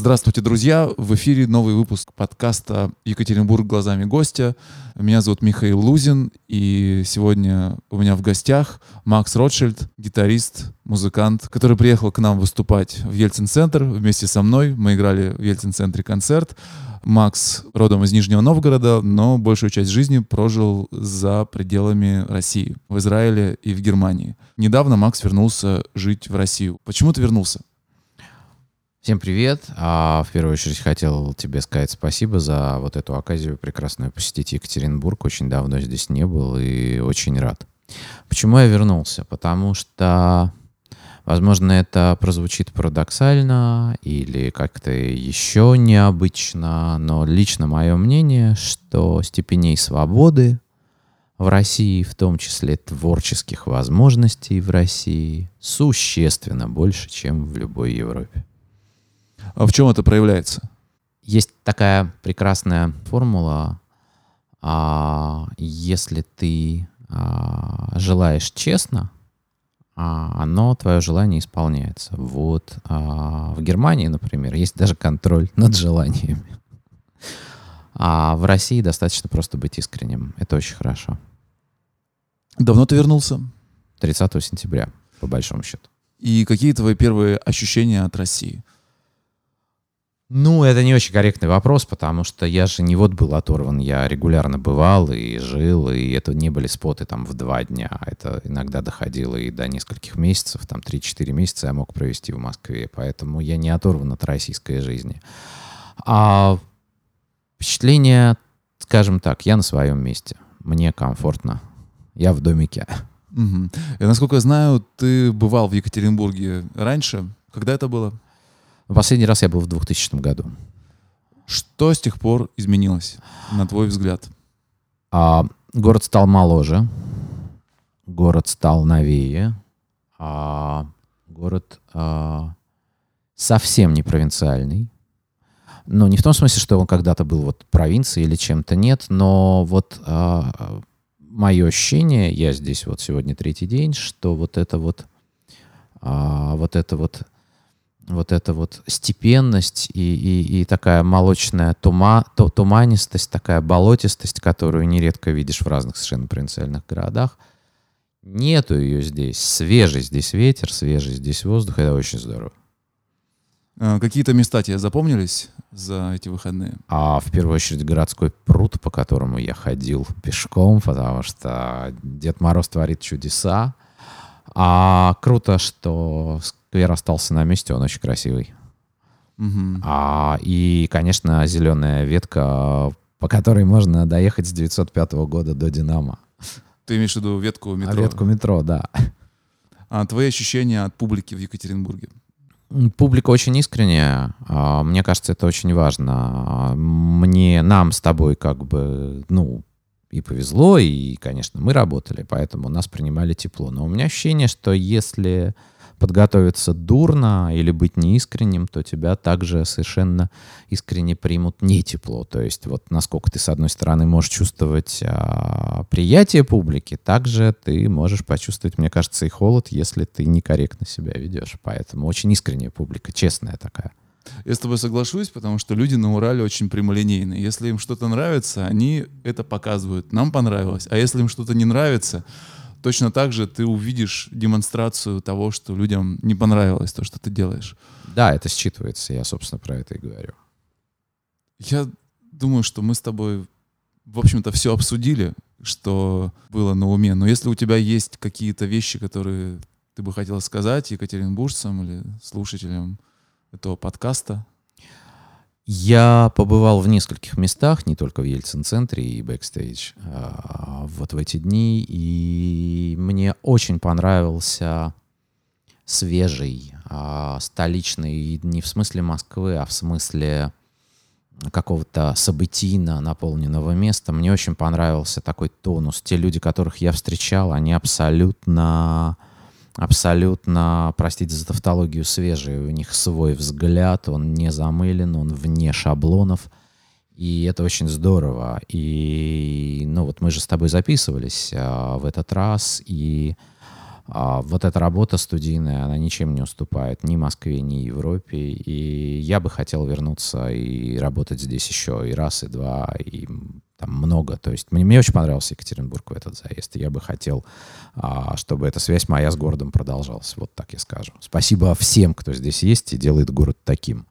Здравствуйте, друзья! В эфире новый выпуск подкаста «Екатеринбург глазами гостя». Меня зовут Михаил Лузин, и сегодня у меня в гостях Макс Ротшильд, гитарист, музыкант, который приехал к нам выступать в Ельцин-центр вместе со мной. Мы играли в Ельцин-центре концерт. Макс родом из Нижнего Новгорода, но большую часть жизни прожил за пределами России, в Израиле и в Германии. Недавно Макс вернулся жить в Россию. Почему ты вернулся? Всем привет. А, в первую очередь хотел тебе сказать спасибо за вот эту оказию прекрасную посетить Екатеринбург. Очень давно здесь не был и очень рад. Почему я вернулся? Потому что, возможно, это прозвучит парадоксально или как-то еще необычно, но лично мое мнение, что степеней свободы в России, в том числе творческих возможностей в России, существенно больше, чем в любой Европе. А в чем это проявляется? Есть такая прекрасная формула. А, если ты а, желаешь честно, а, оно, твое желание исполняется. Вот а, в Германии, например, есть даже контроль над желаниями. А в России достаточно просто быть искренним. Это очень хорошо. Давно ты вернулся? 30 сентября, по большому счету. И какие твои первые ощущения от России? Ну, это не очень корректный вопрос, потому что я же не вот был оторван, я регулярно бывал и жил, и это не были споты там в два дня, это иногда доходило и до нескольких месяцев, там 3-4 месяца я мог провести в Москве, поэтому я не оторван от российской жизни. А впечатление, скажем так, я на своем месте, мне комфортно, я в домике. Угу. И, насколько я знаю, ты бывал в Екатеринбурге раньше, когда это было? Последний раз я был в 2000 году. Что с тех пор изменилось, на твой взгляд? А, город стал моложе, город стал новее, а, город а, совсем не провинциальный. Но не в том смысле, что он когда-то был вот провинцией или чем-то, нет, но вот а, мое ощущение, я здесь вот сегодня третий день, что вот это вот, а, вот это вот вот эта вот степенность и, и, и такая молочная тума, то, туманистость, такая болотистость, которую нередко видишь в разных совершенно провинциальных городах. Нету ее здесь. Свежий здесь ветер, свежий здесь воздух. Это очень здорово. А, какие-то места тебе запомнились за эти выходные? А в первую очередь городской пруд, по которому я ходил пешком, потому что Дед Мороз творит чудеса. А круто, что сквер остался на месте, он очень красивый. Угу. А, и, конечно, зеленая ветка, по которой можно доехать с 905 года до Динамо. Ты имеешь в виду ветку метро? А ветку метро, да. А твои ощущения от публики в Екатеринбурге? Публика очень искренняя. А, мне кажется, это очень важно. Мне, нам с тобой как бы, ну, и повезло, и, конечно, мы работали, поэтому нас принимали тепло. Но у меня ощущение, что если подготовиться дурно или быть неискренним, то тебя также совершенно искренне примут не тепло. То есть вот насколько ты, с одной стороны, можешь чувствовать а, приятие публики, также ты можешь почувствовать, мне кажется, и холод, если ты некорректно себя ведешь. Поэтому очень искренняя публика, честная такая. Я с тобой соглашусь, потому что люди на Урале очень прямолинейные. Если им что-то нравится, они это показывают. Нам понравилось. А если им что-то не нравится, точно так же ты увидишь демонстрацию того, что людям не понравилось то, что ты делаешь. Да, это считывается. Я, собственно, про это и говорю. Я думаю, что мы с тобой, в общем-то, все обсудили, что было на уме. Но если у тебя есть какие-то вещи, которые ты бы хотела сказать екатеринбуржцам или слушателям этого подкаста, я побывал в нескольких местах, не только в Ельцин-центре и бэкстейдж, а, вот в эти дни, и мне очень понравился свежий, а, столичный, не в смысле Москвы, а в смысле какого-то событийно наполненного места. Мне очень понравился такой тонус. Те люди, которых я встречал, они абсолютно абсолютно, простите за тавтологию, свежие. У них свой взгляд, он не замылен, он вне шаблонов. И это очень здорово. И, ну, вот мы же с тобой записывались а, в этот раз, и А вот эта работа студийная, она ничем не уступает ни Москве, ни Европе. И я бы хотел вернуться и работать здесь еще и раз, и два, и там много. То есть мне, мне очень понравился Екатеринбург в этот заезд. И я бы хотел, а, чтобы эта связь моя с городом продолжалась. Вот так я скажу. Спасибо всем, кто здесь есть и делает город таким.